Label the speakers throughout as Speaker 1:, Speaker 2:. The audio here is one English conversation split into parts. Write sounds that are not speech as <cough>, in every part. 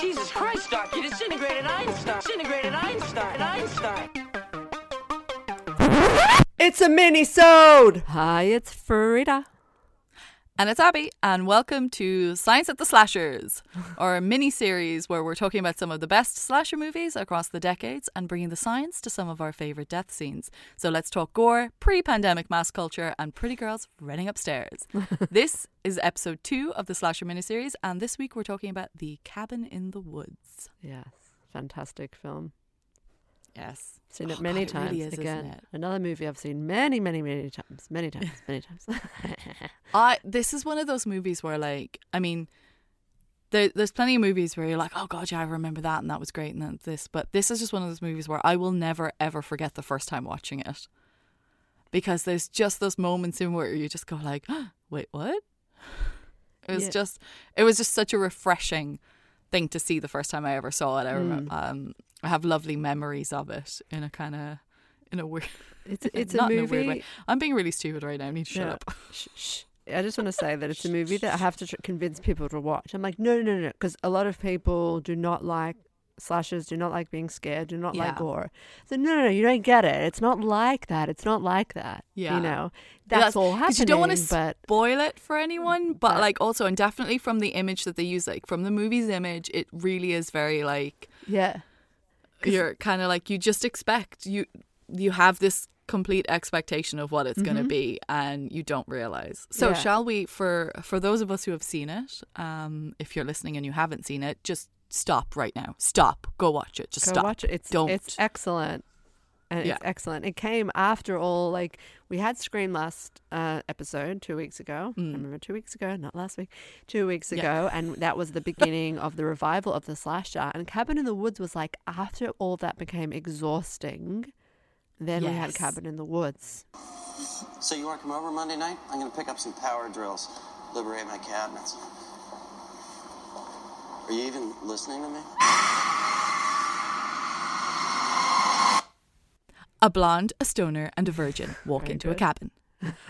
Speaker 1: Jesus Christ, Doc, you disintegrated Einstein. Disintegrated Einstein. Einstein.
Speaker 2: It's a mini-sode!
Speaker 3: Hi, it's Frida. And it's Abby, and welcome to Science at the Slashers, <laughs> our mini series where we're talking about some of the best slasher movies across the decades and bringing the science to some of our favourite death scenes. So let's talk gore, pre pandemic mass culture, and pretty girls running upstairs. <laughs> this is episode two of the Slasher miniseries, and this week we're talking about The Cabin in the Woods.
Speaker 2: Yes, fantastic film.
Speaker 3: Yes.
Speaker 2: Seen it
Speaker 3: Oh,
Speaker 2: many
Speaker 3: God, it
Speaker 2: times.
Speaker 3: really is,
Speaker 2: Again,
Speaker 3: it?
Speaker 2: another movie I've seen many, many, many times. Many times. Many times. <laughs>
Speaker 3: I this is one of those movies where like I mean there, there's plenty of movies where you're like oh god yeah I remember that and that was great and then this but this is just one of those movies where I will never ever forget the first time watching it because there's just those moments in where you just go like <gasps> wait what it was
Speaker 2: Yeah.
Speaker 3: just it was just such a refreshing thing to see the first time I ever saw it I remember um I have lovely memories of it in a kind of in a weird
Speaker 2: it's <laughs> it's a
Speaker 3: not
Speaker 2: movie.
Speaker 3: in a weird way I'm being really stupid right now I need to shut
Speaker 2: Yeah.
Speaker 3: up <laughs>
Speaker 2: Shh, shh. I just want to say that it's a movie that I have to tr- convince people to watch. I'm like, no, no, no, no, because a lot of people do not like slashers, do not like being scared, do not
Speaker 3: Yeah.
Speaker 2: like gore. So no, no, no, you don't get it. It's not like that. It's not like that.
Speaker 3: Yeah.
Speaker 2: you know,
Speaker 3: Yeah,
Speaker 2: that's, all happening.
Speaker 3: You don't want to
Speaker 2: but
Speaker 3: spoil it for anyone, mm, but
Speaker 2: But-
Speaker 3: like also, and definitely from the image that they use, like from the movie's image, it really is very like
Speaker 2: yeah,
Speaker 3: you're kind of like you just expect you you have this complete expectation of what it's going to be, and you don't realize. So
Speaker 2: Yeah.
Speaker 3: shall we for for those of us who have seen it, um, if you're listening and you haven't seen it, just stop right now. Stop. Go watch it. Just
Speaker 2: go
Speaker 3: stop.
Speaker 2: watch it. It's
Speaker 3: Don't.
Speaker 2: it's excellent. And
Speaker 3: Yeah.
Speaker 2: it's excellent. It came after all, like we had Scream last uh, episode two weeks ago. I remember two weeks ago, not last week. Two weeks
Speaker 3: Mm. Yeah.
Speaker 2: ago, and that was the beginning of the revival of the slasher. And Cabin in the Woods was like after all that became exhausting. Then we had Cabin in the Woods.
Speaker 4: So you want to come over Monday night? I'm going to pick up some power drills, liberate my cabinets. Are you even listening to me?
Speaker 3: A blonde, a stoner, and a virgin walk
Speaker 2: Very
Speaker 3: into a cabin.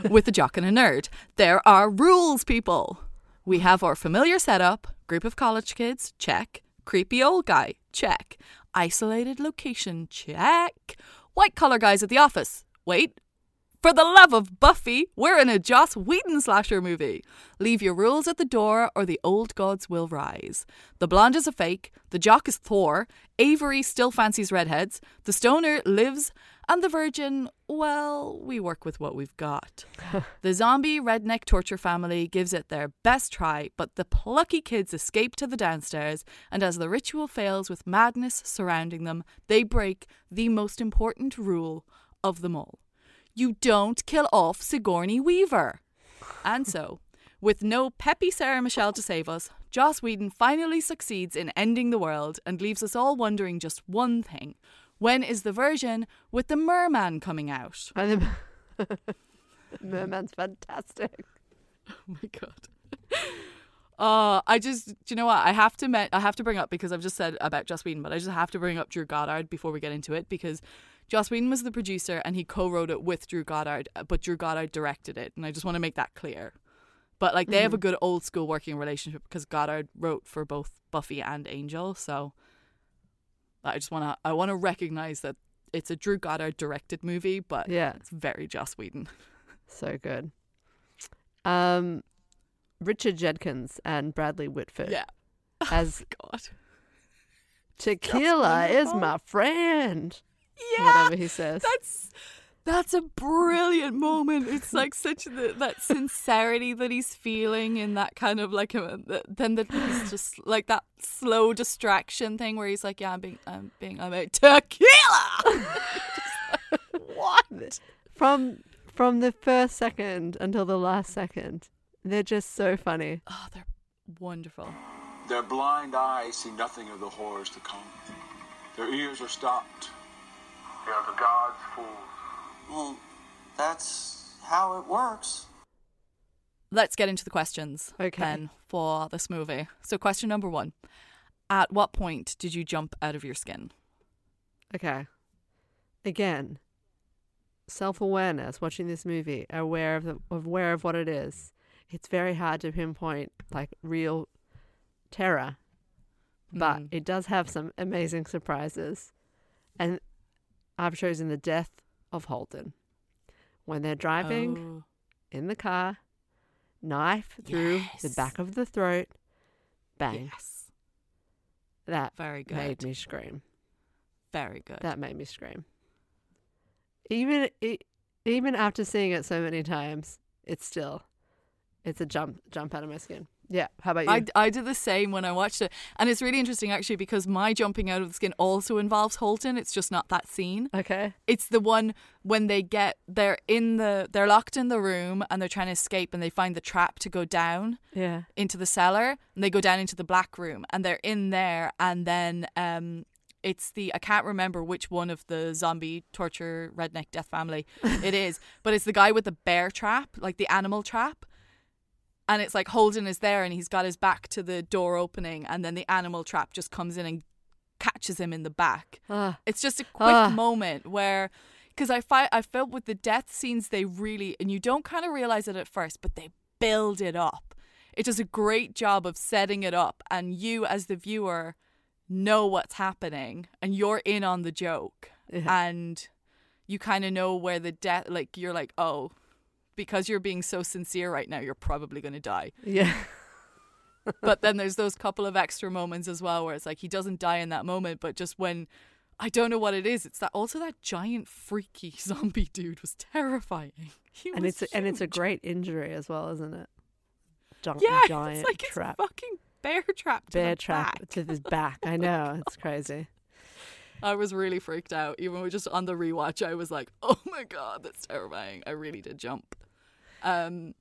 Speaker 3: With a jock and a nerd. There are rules, people. We have our familiar setup group of college kids, check. Creepy old guy, check. Isolated location, check. White collar guys at the office, wait. For the love of Buffy, we're in a Joss Whedon slasher movie. Leave your rules at the door or the old gods will rise. The blonde is a fake, the jock is Thor, Avery still fancies redheads, the stoner lives, and the virgin, well, we work with what we've got. <laughs> the zombie redneck torture family gives it their best try, but the plucky kids escape to the downstairs, and as the ritual fails with madness surrounding them, they break the most important rule of them all. You don't kill off Sigourney Weaver. And so, with no peppy Sarah Michelle to save us, Joss Whedon finally succeeds in ending the world and leaves us all wondering just one thing. When is the version with the merman coming out?
Speaker 2: And the <laughs> Merman's fantastic.
Speaker 3: Oh my god. Uh, I just, do you know what? I have to, me- I have to bring up because I've just said about Joss Whedon, but I just have to bring up Drew Goddard before we get into it because Joss Whedon was the producer and he co-wrote it with Drew Goddard, uh, but Drew Goddard directed it, and I just want to make that clear. But like they have a good old school working relationship because Goddard wrote for both Buffy and Angel, so I just want to, I want to recognize that it's a Drew Goddard directed movie, but
Speaker 2: Yeah,
Speaker 3: it's very Joss Whedon. <laughs>
Speaker 2: so good. Um, Richard Jenkins and Bradley Whitford
Speaker 3: Yeah. <laughs>
Speaker 2: as
Speaker 3: God.
Speaker 2: Tequila is my friend.
Speaker 3: Yeah.
Speaker 2: Whatever he says.
Speaker 3: That's that's a brilliant moment. It's like such the, that sincerity that he's feeling in that kind of like a, then that he's <sighs> just like that slow distraction thing where he's like, yeah, I'm being, I'm being, I'm a tequila. <laughs> what?
Speaker 2: from from the first second until the last second. They're just so funny.
Speaker 3: Oh, they're wonderful.
Speaker 5: Their blind eyes see nothing of the horrors to come. Their ears are stopped. They are the gods' fools.
Speaker 4: Well, that's how it works.
Speaker 3: Let's get into the questions
Speaker 2: Okay.
Speaker 3: then for this movie. So, question number one: At what point did you jump out of your skin?
Speaker 2: Okay. Again, self awareness. Watching this movie, aware of the aware of what it is. It's very hard to pinpoint like real terror. but
Speaker 3: Mm.
Speaker 2: it does have some amazing surprises. And I've chosen the death of Holden. When they're driving
Speaker 3: Oh.
Speaker 2: in the car, knife through the back of the throat, bang.
Speaker 3: Yes.
Speaker 2: That
Speaker 3: Very good.
Speaker 2: made me scream.
Speaker 3: Very good.
Speaker 2: That made me scream. Even even after seeing it so many times, it's still it's a jump jump out of my skin. Yeah. How about you?
Speaker 3: I, I did the same when I watched it. And it's really interesting actually because my jumping out of the skin also involves Holden. It's just not that scene.
Speaker 2: okay.
Speaker 3: It's the one when they get they're in the they're locked in the room and they're trying to escape and they find the trap to go down
Speaker 2: Yeah.
Speaker 3: into the cellar and they go down into the black room and they're in there and then um it's the I can't remember which one of the zombie torture redneck death family <laughs> it is, but it's the guy with the bear trap, like the animal trap. And it's like Holden is there and he's got his back to the door opening and then the animal trap just comes in and catches him in the back.
Speaker 2: Ah.
Speaker 3: It's just a quick
Speaker 2: Ah.
Speaker 3: moment where, because I fi- I felt with the death scenes they really and you don't kind of realize it at first, but they build it up. It does a great job of setting it up, and you as the viewer know what's happening, and you're in on the joke,
Speaker 2: Yeah.
Speaker 3: and you kind of know where the death, like you're like, oh, because you're being so sincere right now, you're probably going to die
Speaker 2: Yeah. <laughs>
Speaker 3: but then there's those couple of extra moments as well where it's like he doesn't die in that moment, but just when I don't know what it is, it's that also that giant freaky <laughs> zombie dude was terrifying. He <laughs>
Speaker 2: and
Speaker 3: was
Speaker 2: it's a, and it's a great injury as well, isn't it? Gi-
Speaker 3: yeah,
Speaker 2: giant
Speaker 3: it's like
Speaker 2: trap,
Speaker 3: it's fucking bear trap to
Speaker 2: bear trap
Speaker 3: back.
Speaker 2: to his back. I oh know it's crazy.
Speaker 3: I was really freaked out. Even just on the rewatch, I was like, "Oh my god, that's terrifying!" I really did jump. Um,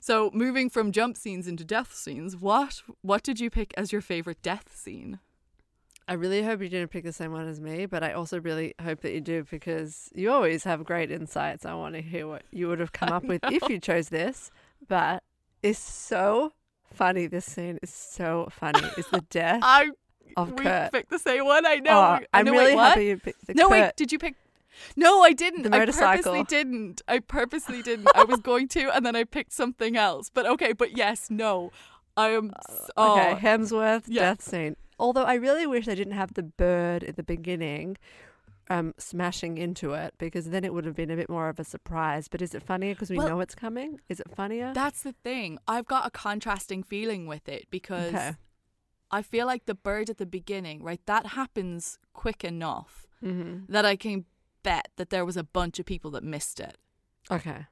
Speaker 3: so moving from jump scenes into death scenes, what what did you pick as your favorite death scene?
Speaker 2: I really hope you didn't pick the same one as me, but I also really hope that you do because you always have great insights. I want to hear what you would have come up with if you chose this. But it's so funny. This scene is so funny. Is the <laughs> death
Speaker 3: I
Speaker 2: of
Speaker 3: we
Speaker 2: Kurt?
Speaker 3: picked the same one. I know.
Speaker 2: Oh,
Speaker 3: I
Speaker 2: I'm
Speaker 3: know,
Speaker 2: really
Speaker 3: wait,
Speaker 2: happy you picked the
Speaker 3: No, wait. Did you pick? No, I didn't. I purposely didn't. I purposely didn't. I was going to, and then I picked something else. But okay. But yes, no. I am. Oh,
Speaker 2: Okay, Hemsworth
Speaker 3: yeah.
Speaker 2: death scene. Although I really wish they didn't have the bird at the beginning um, smashing into it because then it would have been a bit more of a surprise. But is it funnier because we
Speaker 3: Well,
Speaker 2: know it's coming? Is it funnier?
Speaker 3: that's the thing. I've got a contrasting feeling with it because
Speaker 2: Okay.
Speaker 3: I feel like the bird at the beginning, right? That happens quick enough
Speaker 2: mm-hmm.
Speaker 3: that I can bet that there was a bunch of people that missed it.
Speaker 2: Okay.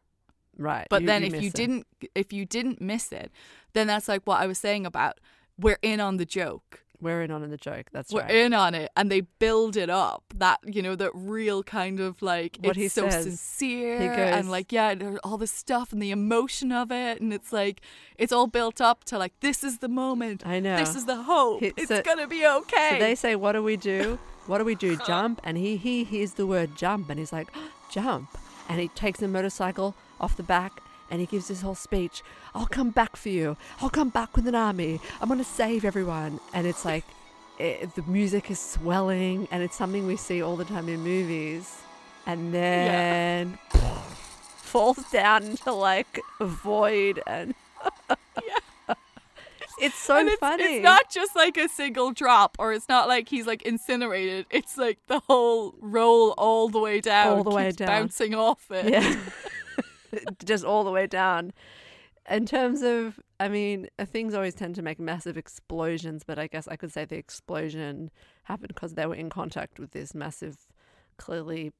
Speaker 2: Right.
Speaker 3: But then
Speaker 2: miss
Speaker 3: if you
Speaker 2: it.
Speaker 3: didn't if you didn't miss it, then that's like what I was saying about we're in on the joke.
Speaker 2: we're in on the joke. That's
Speaker 3: we're
Speaker 2: right.
Speaker 3: in on it and they build it up that you know that real kind of like
Speaker 2: What
Speaker 3: it's
Speaker 2: he
Speaker 3: so
Speaker 2: says.
Speaker 3: sincere
Speaker 2: He
Speaker 3: and like yeah all the stuff and the emotion of it and it's like it's all built up to like this is the moment
Speaker 2: I know.
Speaker 3: this is the hope
Speaker 2: He-
Speaker 3: it's
Speaker 2: so-
Speaker 3: gonna be okay
Speaker 2: So they say, "What do we do? What do we do? Jump!" And he he hears the word jump, and he's like, <gasps> "Jump!" And he takes the motorcycle off the back, and he gives this whole speech. I'll come back for you. I'll come back with an army. I'm gonna save everyone. And it's like, <laughs> it, the music is swelling, and it's something we see all the time in movies. And then <laughs> falls down into like a void, and it's so
Speaker 3: it's,
Speaker 2: funny.
Speaker 3: it's not just like a single drop or it's not like he's like incinerated it's like the whole roll all the way down
Speaker 2: All the way down.
Speaker 3: bouncing off it
Speaker 2: Yeah. <laughs> <laughs> Just all the way down. In terms of, I mean, uh, things always tend to make massive explosions, but I guess I could say the explosion happened because they were in contact with this massive, clearly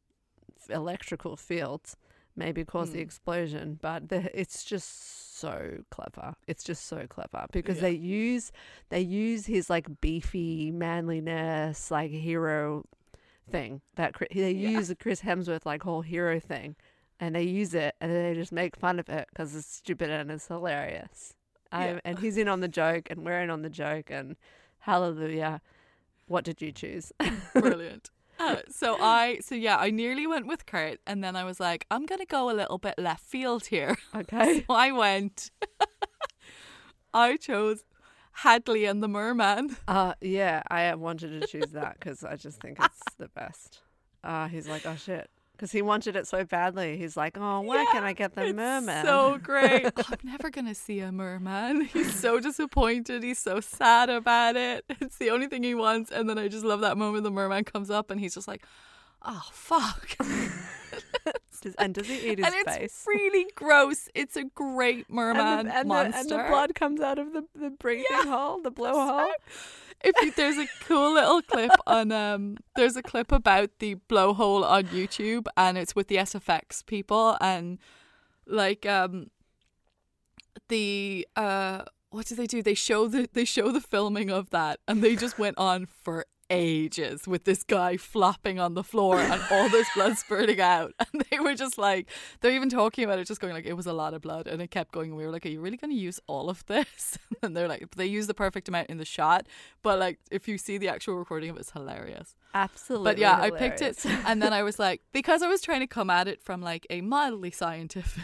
Speaker 2: electrical field, maybe caused the
Speaker 3: Hmm.
Speaker 2: explosion. But the, it's just so clever. It's just so clever because
Speaker 3: Yeah.
Speaker 2: they use they use his like beefy manliness, like hero thing that they
Speaker 3: Yeah.
Speaker 2: use the Chris Hemsworth like whole hero thing, and they use it and they just make fun of it because it's stupid and it's hilarious.
Speaker 3: Yeah.
Speaker 2: Um, and he's in on the joke, and we're in on the joke, and hallelujah. What did you choose? <laughs>
Speaker 3: Brilliant. Uh, <laughs> so I, so yeah, I nearly went with Kurt, and then I was like, I'm gonna go a little bit left field here. <laughs>
Speaker 2: okay.
Speaker 3: So I went. <laughs> I chose Hadley and the Merman.
Speaker 2: Uh, yeah, I wanted to choose that because I just think it's the best. Uh, he's like, oh shit, because he wanted it so badly. He's like, oh, where can I get the
Speaker 3: It's
Speaker 2: merman?
Speaker 3: So great. Oh, <laughs> I'm never gonna see a merman. He's so disappointed. He's so sad about it. <laughs> It's the only thing he wants. And then I just love that moment the merman comes up and he's just like, oh fuck. <laughs> <laughs>
Speaker 2: Does- and does he eat his
Speaker 3: and it's
Speaker 2: face?
Speaker 3: really gross. It's a great <laughs> merman
Speaker 2: and, the, and, the,
Speaker 3: monster.
Speaker 2: and the blood comes out of the, the breathing hole, the blowhole.
Speaker 3: if you, there's a cool little clip <laughs> on um there's a clip about the blowhole on YouTube and it's with the SFX people and like um the uh what do they do they show the they show the filming of that and they just went on for ages with this guy flopping on the floor and all this blood spurting out <laughs> and they were just like they're even talking about it just going like it was a lot of blood and it kept going and we were like are you really going to use all of this <laughs> and they're like they use the perfect amount in the shot but like if you see the actual recording of it, it's hilarious
Speaker 2: Absolutely.
Speaker 3: but yeah i picked it and then i <laughs> was like because i was trying to come at it from like a mildly scientific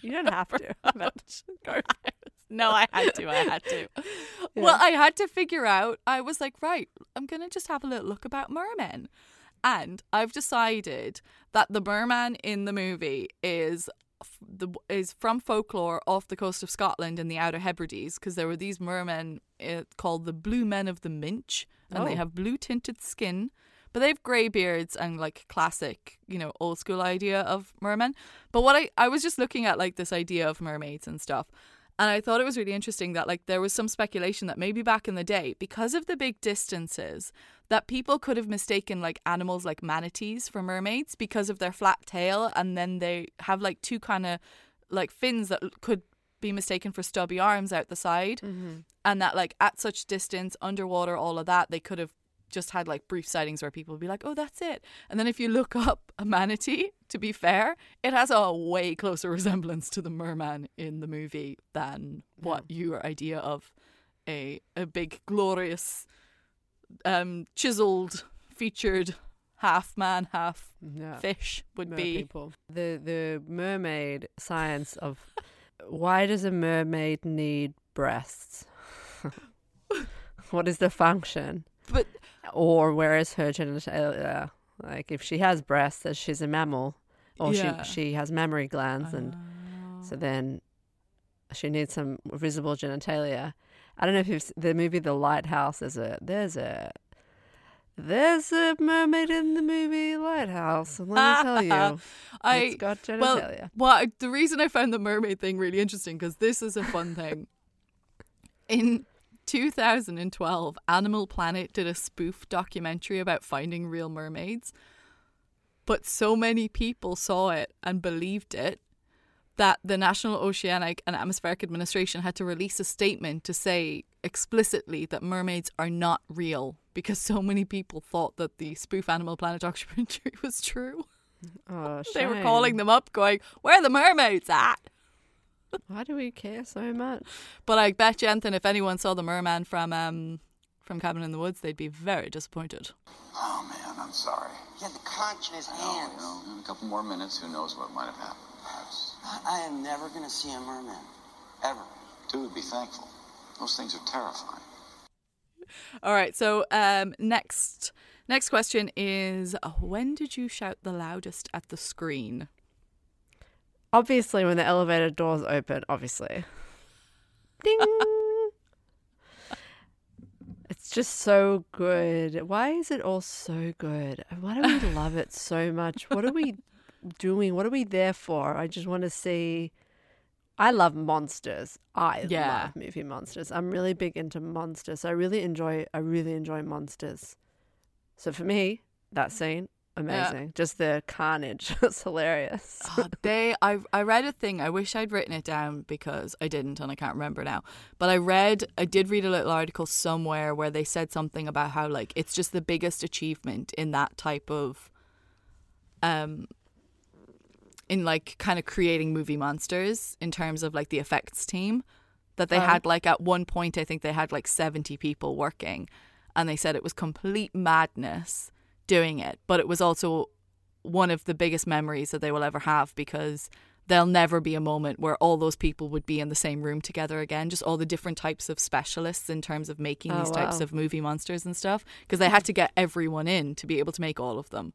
Speaker 2: You don't have to. but go for it.
Speaker 3: No, I had to. I had to. <laughs> Well, I had to figure out. I was like, right, I'm going to just have a little look about mermen. And I've decided that the merman in the movie is f- the is from folklore off the coast of Scotland in the Outer Hebrides because there were these mermen uh, called the Blue Men of the Minch, and they
Speaker 2: Oh.
Speaker 3: have blue tinted skin. But they have grey beards and like classic, you know, old school idea of mermen. But what I I was just looking at like this idea of mermaids and stuff. And I thought it was really interesting that like there was some speculation that maybe back in the day, because of the big distances, that people could have mistaken like animals like manatees for mermaids because of their flat tail, and then they have like two kind of like fins that could be mistaken for stubby arms out the side, mm-hmm. and that like at such distance, underwater, all of that, they could have just had like brief sightings where people would be like, "Oh, that's it," and then if you look <laughs> up a manatee, to be fair, it has a way closer <laughs> resemblance to the merman in the movie than what your idea of a a big glorious, um, chiseled, featured half man, half
Speaker 2: Yeah.
Speaker 3: fish would
Speaker 2: Mer
Speaker 3: be.
Speaker 2: people. The the mermaid science of <laughs> why does a mermaid need breasts? what is the function?
Speaker 3: But
Speaker 2: Or where is her genitalia? Uh, uh, like if she has breasts, then she's a mammal, or
Speaker 3: Yeah.
Speaker 2: she she has mammary glands, and so oh. then she needs some visible genitalia. I don't know if you've the movie The Lighthouse. There's a there's a there's a mermaid in the movie Lighthouse, let me tell you, <laughs>
Speaker 3: I
Speaker 2: it's got
Speaker 3: well,
Speaker 2: genitalia.
Speaker 3: well, I- the reason I found the mermaid thing really interesting because this is a fun thing. <laughs> In 2012, Animal Planet did a spoof documentary about finding real mermaids, but so many people saw it and believed it that the National Oceanic and Atmospheric Administration had to release a statement to say explicitly that mermaids are not real because so many people thought that the spoof Animal Planet <laughs> documentary was true.
Speaker 2: Oh,
Speaker 3: They were calling them up, going, "Where are the mermaids at?"
Speaker 2: Why do we care so much?
Speaker 3: But I bet you, Anthony, if anyone saw the merman from um from Cabin in the Woods, they'd be very disappointed.
Speaker 6: Oh man, I'm sorry.
Speaker 4: He had the conch in his
Speaker 6: I know,
Speaker 4: hands.
Speaker 6: you know, in a couple more minutes, who knows what might have happened, perhaps.
Speaker 4: I am never gonna see a merman. Ever.
Speaker 6: Dude, would be thankful. Those things are terrifying.
Speaker 3: All right, so um next next question is uh, when did you shout the loudest at the screen?
Speaker 2: Obviously, when the elevator doors open, obviously. Ding! <laughs> it's just so good. Why is it all so good? Why do we <laughs> love it so much? What are we doing? What are we there for? I just want to see. I love monsters. I
Speaker 3: Yeah.
Speaker 2: love movie monsters. I'm really big into monsters. I really enjoy. I really enjoy monsters. So for me, that scene amazing. Just the carnage. <laughs> it's hilarious.
Speaker 3: Uh, they I I read a thing. I wish I'd written it down because I didn't and I can't remember now. But I read I did read a little article somewhere where they said something about how like it's just the biggest achievement in that type of um in like kind of creating movie monsters in terms of like the effects team that they had like at one point I think they had like 70 people working and they said it was complete madness doing it but it was also one of the biggest memories that they will ever have because there'll never be a moment where all those people would be in the same room together again just all the different types of specialists in terms of making
Speaker 2: Oh,
Speaker 3: these types of movie monsters and stuff because they had to get everyone in to be able to make all of them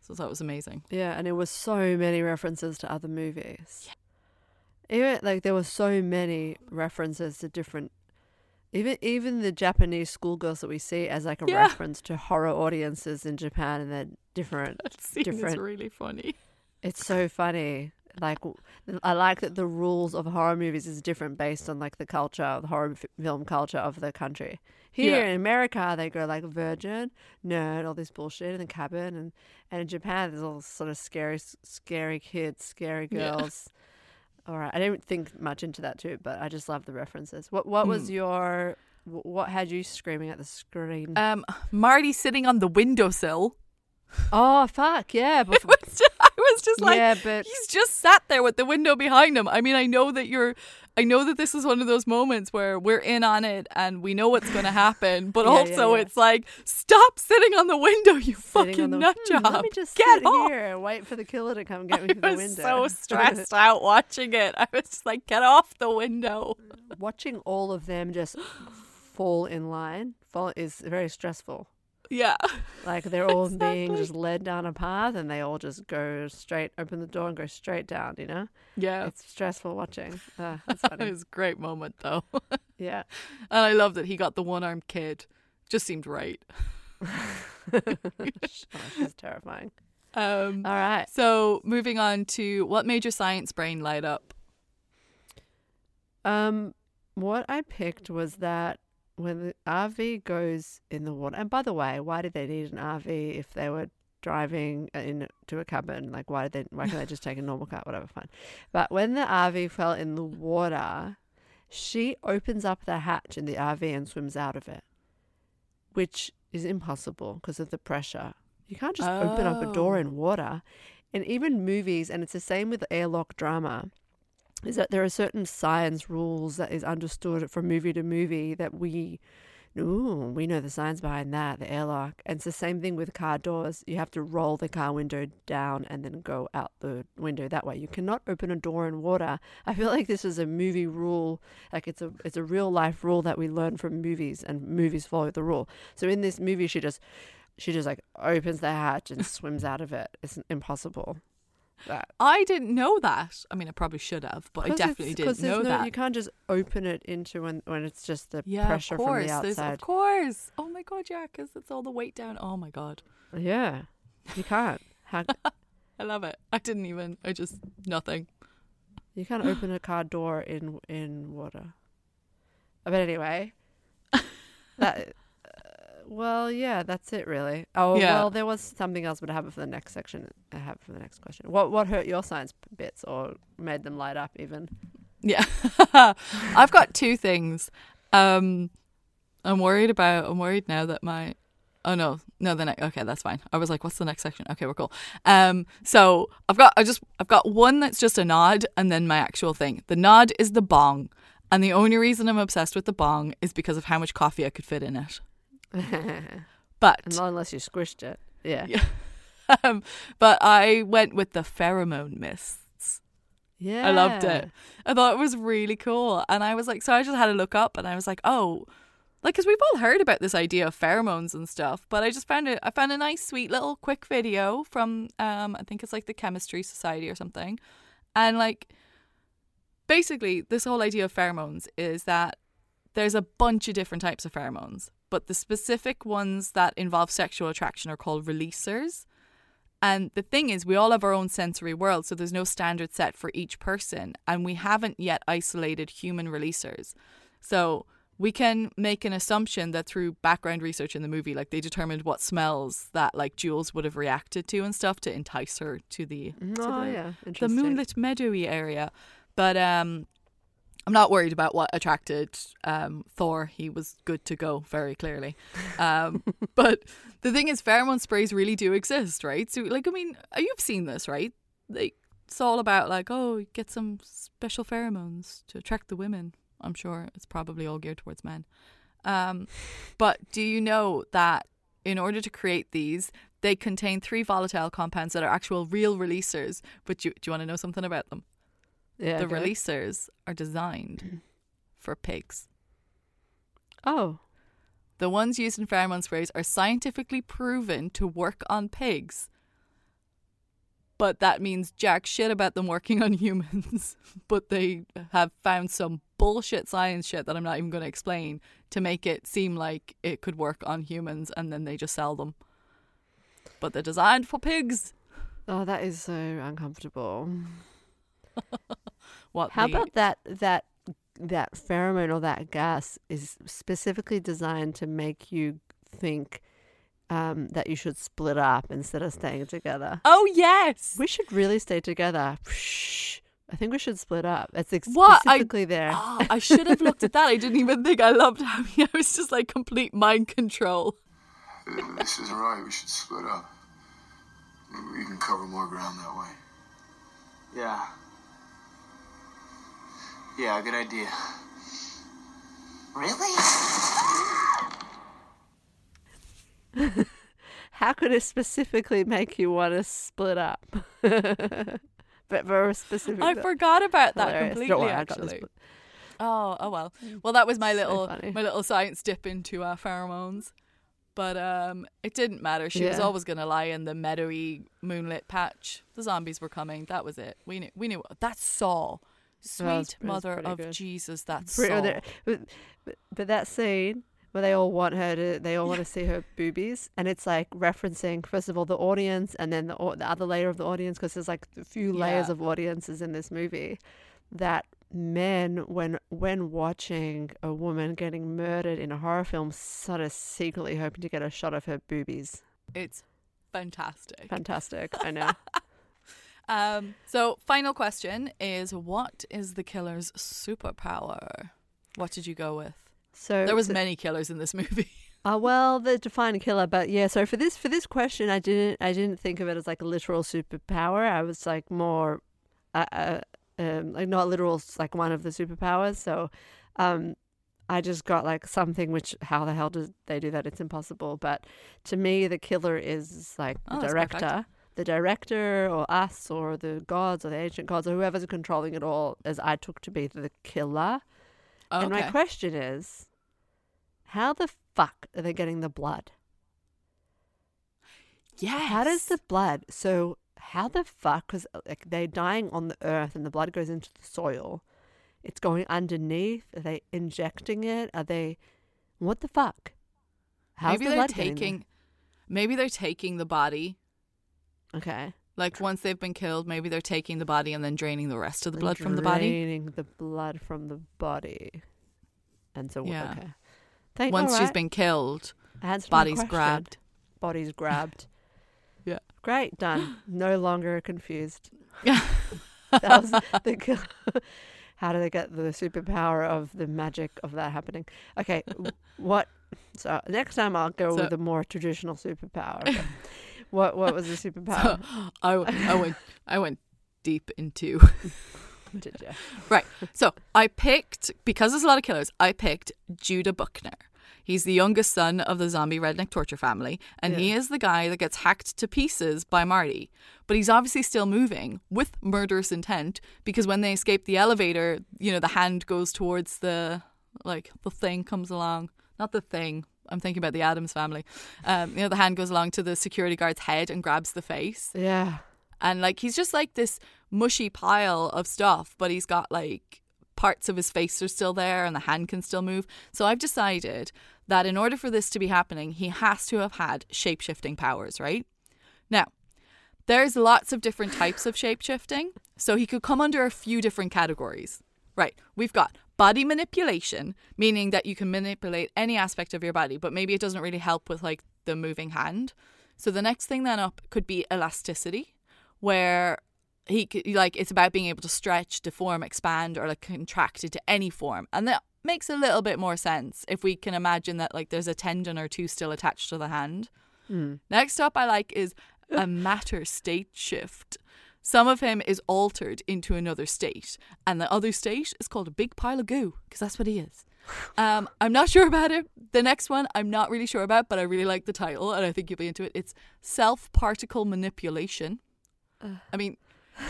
Speaker 3: So that was amazing.
Speaker 2: Yeah, and it was so many references to other movies. Even like there were so many references to different even even the Japanese schoolgirls that we see as like a
Speaker 3: Yeah.
Speaker 2: reference to horror audiences in Japan and they're different.
Speaker 3: That scene is
Speaker 2: Different.
Speaker 3: really funny.
Speaker 2: It's so funny. Like I like that the rules of horror movies is different based on like the culture, the horror f- film culture of the country. Here
Speaker 3: Yeah.
Speaker 2: in America, they go like virgin, nerd, all this bullshit in the cabin, and and in Japan, there's all sort of scary, scary kids, scary
Speaker 3: Yeah.
Speaker 2: All right, I didn't think much into that too, but I just love the references. What what was
Speaker 3: Mm.
Speaker 2: your what had you screaming at the screen?
Speaker 3: Um, Marty sitting on the windowsill.
Speaker 2: oh fuck yeah! Before, <laughs>
Speaker 3: was just, I was just like,
Speaker 2: yeah, but
Speaker 3: he's just sat there with the window behind him. I mean, I know that you're, I know that this is one of those moments where we're in on it and we know what's going to happen, but <laughs>
Speaker 2: Yeah, yeah,
Speaker 3: also
Speaker 2: yeah.
Speaker 3: it's like, stop sitting on the window, you
Speaker 2: sitting
Speaker 3: fucking
Speaker 2: the,
Speaker 3: nut
Speaker 2: "Hmm. Let me just
Speaker 3: Get
Speaker 2: sit
Speaker 3: off.
Speaker 2: here and wait for the killer to come <laughs> get me
Speaker 3: I
Speaker 2: through the
Speaker 3: was
Speaker 2: window.
Speaker 3: so stressed <laughs> out watching it. I was just like, get off the window.
Speaker 2: Watching all of them just <gasps> fall in line fall is very stressful.
Speaker 3: Yeah. <laughs>
Speaker 2: Like they're all <laughs> being just led down a path and they all just go straight, open the door and go straight down, you know?
Speaker 3: Yeah.
Speaker 2: It's stressful watching. Uh, <laughs> that's
Speaker 3: It was a great moment though.
Speaker 2: yeah.
Speaker 3: And I love that he got the one armed kid. Just seemed right.
Speaker 2: Oh, she's terrifying.
Speaker 3: Um,
Speaker 2: All right.
Speaker 3: so moving on to what made your science brain light up?
Speaker 2: Um, what I picked was that when the RV goes in the water, and by the way, why did they need an RV if they were driving uh, in to a cabin? Like, why did they? Why can't they just take a normal car? Whatever, fine. But when the RV fell in the water, she opens up the hatch in the RV and swims out of it, which is impossible because of the pressure. You can't just open up a door
Speaker 3: Oh.
Speaker 2: in water. And even movies, and it's the same with airlock drama is that there are certain science rules that is understood from movie to movie that we ooh, we know the science behind that, the airlock. And it's the same thing with car doors. You have to roll the car window down and then go out the window that way. You cannot open a door in water. <laughs> I feel like this is a movie rule, like it's a it's a real life rule that we learn from movies and movies follow the rule. So in this movie she just she just like opens the hatch and swims out of it. It's impossible. That
Speaker 3: I didn't know that. I mean, I probably should have, but I definitely didn't know
Speaker 2: no,
Speaker 3: that.
Speaker 2: You can't just open it into when when it's just the
Speaker 3: yeah,
Speaker 2: pressure
Speaker 3: of course.
Speaker 2: from the
Speaker 3: There's,
Speaker 2: outside.
Speaker 3: of course. Oh my god, yeah, because it's all the weight down. Oh my god,
Speaker 2: Yeah, you can't. How, <laughs>
Speaker 3: I love it. I didn't even. I just nothing.
Speaker 2: you can't open a car door in in water. But anyway, <laughs> that. Well, yeah, that's it really. Oh
Speaker 3: Yeah.
Speaker 2: well, there was something else, but I have it for the next section. I have it for the next question. What what hurt your science bits or made them light up even?
Speaker 3: Yeah, <laughs> I've got two things. Um, I'm worried about. I'm worried now that my. Oh no, no. The next. Okay, that's fine. I was like, what's the next section? Okay, we're cool. Um, so I've got. I just. I've got one that's just a nod, and then my actual thing. The nod is the bong, and the only reason I'm obsessed with the bong is because of how much coffee I could fit in it. <laughs> But
Speaker 2: Not unless you squished it. Yeah.
Speaker 3: Yeah. <laughs> um, but I went with the pheromone mists.
Speaker 2: Yeah.
Speaker 3: I loved it. I thought it was really cool. And I was like, so I just had to look up and I was like, oh, like, because we've all heard about this idea of pheromones and stuff, but I just found it, I found a nice, sweet little quick video from, um, I think it's like the Chemistry Society or something. And like, basically, this whole idea of pheromones is that there's a bunch of different types of pheromones, but the specific ones that involve sexual attraction are called releasers. And the thing is, we all have our own sensory world, so there's no standard set for each person. And we haven't yet isolated human releasers. So we can make an assumption that through background research in the movie, like they determined what smells that like Jules would have reacted to and stuff to entice her to the, to
Speaker 2: Oh
Speaker 3: the,
Speaker 2: yeah,
Speaker 3: the moonlit meadowy area. But um I'm not worried about what attracted um, Thor. He was good to go, very clearly. Um, <laughs> but the thing is, pheromone sprays really do exist, right? So, like, I mean, uh, you've seen this, right? Like, it's all about like, oh, get some special pheromones to attract the women. I'm sure it's probably all geared towards men. Um, but do you know that in order to create these, they contain three volatile compounds that are actual real releasers? But do, do you want to know something about them?
Speaker 2: Yeah,
Speaker 3: the releasers are designed for pigs.
Speaker 2: Oh,
Speaker 3: The ones used in pheromone sprays are scientifically proven to work on pigs. but that means jack shit about them working on <laughs> humans. but they have found some bullshit science shit that I'm not even going to explain to make it seem like it could work on humans and then they just sell them. But they're designed for pigs.
Speaker 2: Oh, that is so uncomfortable. <laughs>
Speaker 3: What
Speaker 2: How
Speaker 3: the-
Speaker 2: about that that that pheromone or that gas is specifically designed to make you think um, that you should split up instead of staying together.
Speaker 3: Oh yes.
Speaker 2: We should really stay together. I think we should split up. It's ex-
Speaker 3: What? I-
Speaker 2: specifically there.
Speaker 3: Oh, I should have looked at that. I didn't even think I loved how I was just like complete mind control.
Speaker 5: This isn't right. We should split up. Maybe we can cover more ground that way.
Speaker 4: Yeah. Yeah, good idea. Really? <laughs>
Speaker 2: How could it specifically make you want to split up? <laughs> but for a specific.
Speaker 3: I forgot about that
Speaker 2: Hilarious.
Speaker 3: completely.
Speaker 2: Worry, I got this
Speaker 3: actually. Oh, oh well. Well, that was my
Speaker 2: So
Speaker 3: little
Speaker 2: funny.
Speaker 3: my little science dip into uh, pheromones. But um, it didn't matter. She was always gonna lie in the meadowy moonlit patch. The zombies were coming. That was it. We knew. We knew. That's Saw. Sweet
Speaker 2: was-
Speaker 3: mother of
Speaker 2: good.
Speaker 3: Jesus. That's
Speaker 2: Pretty-. But, but, but that scene where they all want her to, they all want to see her boobies, and it's like referencing first of all the audience, and then the the other layer of the audience, because there's like a few layers
Speaker 3: Yeah.
Speaker 2: of audiences in this movie. That men, when when watching a woman getting murdered in a horror film, sort of secretly hoping to get a shot of her boobies.
Speaker 3: It's fantastic.
Speaker 2: Fantastic, I know. <laughs>
Speaker 3: Um, so, final question is what is the killer's superpower? What did you go with?
Speaker 2: So
Speaker 3: There was
Speaker 2: so-
Speaker 3: many killers in this <laughs> movie.
Speaker 2: Uh, well, the defined killer, but yeah. So for this for this question, I didn't I didn't think of it as like a literal superpower. I was like more, uh, uh, um, like not literal, like one of the superpowers. So, um, I just got like something which how the hell did they do that? It's impossible. But to me, the killer is like
Speaker 3: Oh,
Speaker 2: the director. The director, or us, or the gods, or the ancient gods, or whoever's controlling it all, as I took to be the killer. Oh, and my question is, how the fuck are they getting the blood?
Speaker 3: Yes.
Speaker 2: How does the blood? So how the fuck? Because uh, like they're dying on the earth, and the blood goes into the soil. It's going underneath. Are they injecting it? Are they? What the fuck? How's
Speaker 3: maybe
Speaker 2: the
Speaker 3: they're taking maybe they're taking the body
Speaker 2: Okay.
Speaker 3: like once they've been killed maybe they're taking the body and then draining the rest of the blood from the body
Speaker 2: Draining the blood from the body. And so
Speaker 3: Yeah.
Speaker 2: okay. Thank,
Speaker 3: once she's been killed body's grabbed
Speaker 2: Body's <laughs> grabbed.
Speaker 3: Yeah.
Speaker 2: Great, done. <gasps> No longer confused.
Speaker 3: Yeah. <laughs>
Speaker 2: that was <laughs> the kill. How do they get the superpower of the magic of that happening? Okay, what? So next time I'll go
Speaker 3: So-
Speaker 2: with a more traditional superpower. What what was the <laughs> superpower?
Speaker 3: I, I went I went deep into <laughs>
Speaker 2: Did you?
Speaker 3: Right. So I picked because there's a lot of killers. I picked Judah Buckner. He's the youngest son of the zombie redneck torture family, and he is the guy that gets hacked to pieces by Marty. But he's obviously still moving with murderous intent because when they escape the elevator, you know, the hand goes towards the like the thing comes along, not the thing. I'm thinking about the Addams family. Um, you know, the hand goes along to the security guard's head and grabs the face.
Speaker 2: Yeah.
Speaker 3: and like he's just like this mushy pile of stuff but he's got like parts of his face are still there and the hand can still move. So i've decided that in order for this to be happening he has to have had shape-shifting powers right? Now there's lots of different types of shape-shifting. So he could come under a few different categories. Right we've got body manipulation meaning that you can manipulate any aspect of your body but maybe it doesn't really help with like the moving hand so the next thing then up could be elasticity where he like it's about being able to stretch, deform, expand, or like contract into any form, and that makes a little bit more sense if we can imagine that like there's a tendon or two still attached to the hand. Hmm. Next up, I like is a matter state shift. Some of him is altered into another state, and the other state is called a big pile of goo because that's what he is. Um, I'm not sure about it. The next one, I'm not really sure about, but I really like the title, and I think you'll be into it. It's self particle manipulation. I mean,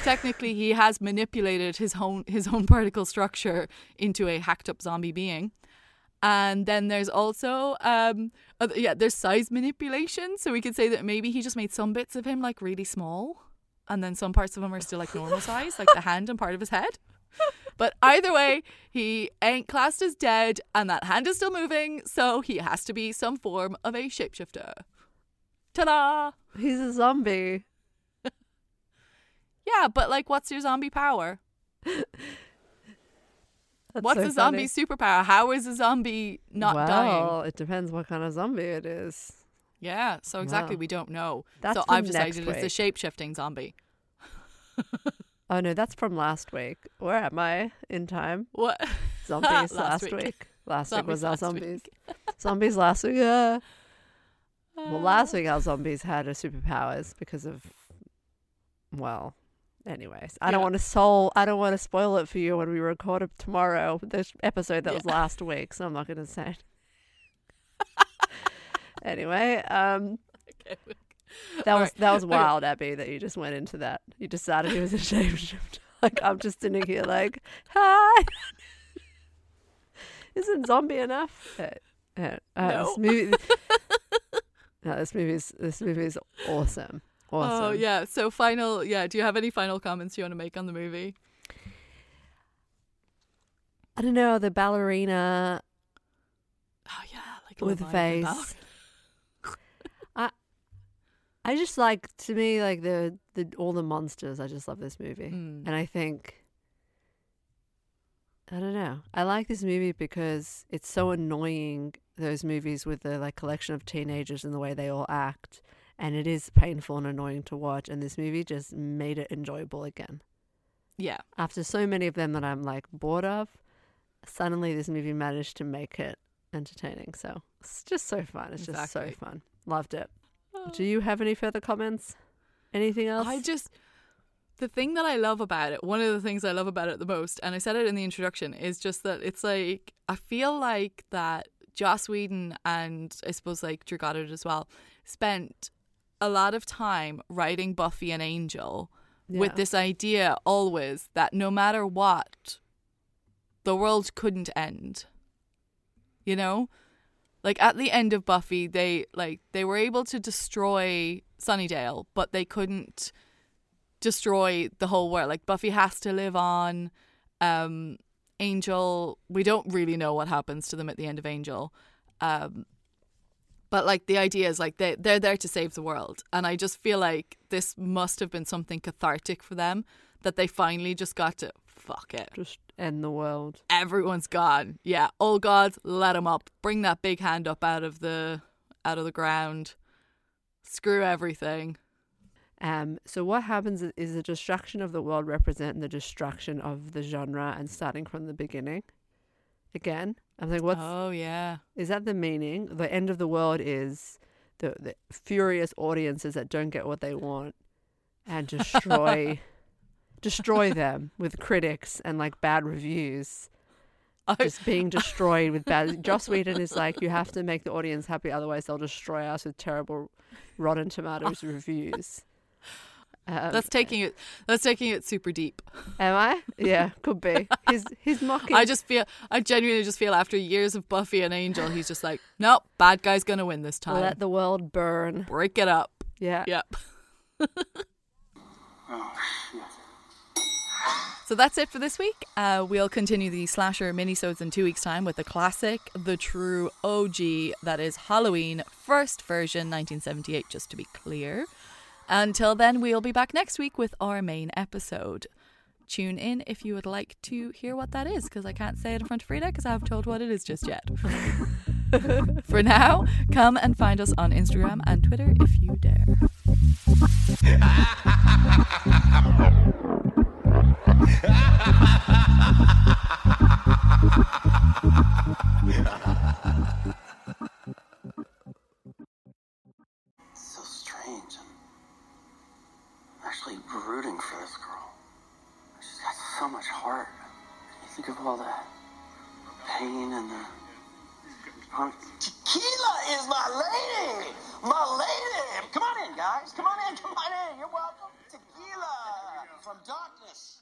Speaker 3: technically, he has manipulated his own his own particle structure into a hacked up zombie being. And then there's also, um, other, yeah, there's size manipulation. So we could say that maybe he just made some bits of him like really small, and then some parts of him are still like normal size, like the hand and part of his head. But either way, he ain't classed as dead, and that hand is still moving, so he has to be some form of a shapeshifter. Ta da!
Speaker 2: He's a zombie. <laughs>
Speaker 3: Yeah, but like, what's your zombie power?
Speaker 2: That's
Speaker 3: What's
Speaker 2: so
Speaker 3: a zombie
Speaker 2: funny.
Speaker 3: superpower? How is a zombie not
Speaker 2: well,
Speaker 3: dying?
Speaker 2: Well, it depends what kind of zombie it is.
Speaker 3: Yeah, so exactly,
Speaker 2: Wow.
Speaker 3: we don't know.
Speaker 2: That's
Speaker 3: so I've decided it's a shape shifting zombie. <laughs>
Speaker 2: Oh no, that's from last week. Where am I in time?
Speaker 3: What? <laughs> <laughs>
Speaker 2: Zombies
Speaker 3: Last
Speaker 2: last,
Speaker 3: week.
Speaker 2: week. Last week was our zombies. zombies last week. Yeah. Well, uh. last week our zombies had a superpowers because of, well, anyways. I don't want to soul. I don't want to spoil it for you when we record it tomorrow. This episode that was last week, so I'm not going to say. Anyway, um,
Speaker 3: Okay.
Speaker 2: that
Speaker 3: All
Speaker 2: was
Speaker 3: right.
Speaker 2: that was
Speaker 3: Okay.
Speaker 2: wild, Abby. That you just went into that. You decided he was a shapeshifter. <laughs> like I'm just sitting here, like, hi. <laughs> Isn't zombie enough? Uh, uh, uh,
Speaker 3: No.
Speaker 2: This movie. <laughs> no, this movie's this movie is awesome. Awesome.
Speaker 3: Oh yeah. So final. Yeah. Do you have any final comments you want to make on the movie?
Speaker 2: I don't know the ballerina
Speaker 3: Oh yeah, like
Speaker 2: with the face. I just like to me like the the all the monsters. I just love this movie,
Speaker 3: Mm.
Speaker 2: and I think I don't know. I like this movie because it's so annoying. Those movies with the like collection of teenagers and the way they all act, and it is painful and annoying to watch. And this movie just made it enjoyable again.
Speaker 3: Yeah.
Speaker 2: After so many of them that I'm like bored of, suddenly this movie managed to make it entertaining. So it's just so fun. It's just so fun. Loved it. Do you have any further comments? Anything else?
Speaker 3: I just the thing that I love about it, one of the things I love about it the most, and I said it in the introduction, is just that it's like I feel like that Joss Whedon and I suppose like Drew Goddard as well spent a lot of time writing Buffy and Angel with this idea always that no matter what, the world couldn't end. You know? Like at the end of Buffy, they like they were able to destroy Sunnydale, but they couldn't destroy the whole world. Like Buffy has to live on. Um Angel, we don't really know what happens to them at the end of Angel. Um but like the idea is like they they're there to save the world. And I just feel like this must have been something cathartic for them that they finally just got to fuck it
Speaker 2: just end the world.
Speaker 3: everyone's gone. Yeah, all gods, let them up. Bring that big hand up out of the out of the ground. Screw everything.
Speaker 2: Um, so what happens is, the destruction of the world representing the destruction of the genre and starting from the beginning. Again, I'm like, what's
Speaker 3: oh yeah.
Speaker 2: is that the meaning? The end of the world is the, the furious audiences that don't get what they want and destroy <laughs> destroy them with critics and like bad reviews.
Speaker 3: I- <laughs>
Speaker 2: Just being destroyed with bad. <laughs> Joss Whedon is like, you have to make the audience happy, otherwise they'll destroy us with terrible Rotten Tomatoes <laughs> reviews. Um,
Speaker 3: That's taking it that's taking it super deep.
Speaker 2: Am I? Yeah, could be. He's he's mocking.
Speaker 3: I just feel I genuinely just feel after years of Buffy and Angel, he's just like, Nope, bad guy's gonna win this time.
Speaker 2: let the world burn.
Speaker 3: Break it up.
Speaker 2: Yeah.
Speaker 3: Yep. So that's it for this week. Uh, we'll continue the slasher minisodes in two weeks' time with the classic, the true OG, that is Halloween, first version, 1978, just to be clear. Until then, we'll be back next week with our main episode. Tune in if you would like to hear what that is, because I can't say it in front of Frida because I haven't told what it is just yet. <laughs> for now, come and find us on Instagram and Twitter if you dare. <laughs>
Speaker 4: So strange. I'm actually rooting for this girl. She's got so much heart. You think of all the pain and the. Um, Tequila is my lady! My lady! Come on in, guys. Come on in. Come on in. You're welcome. Tequila from darkness.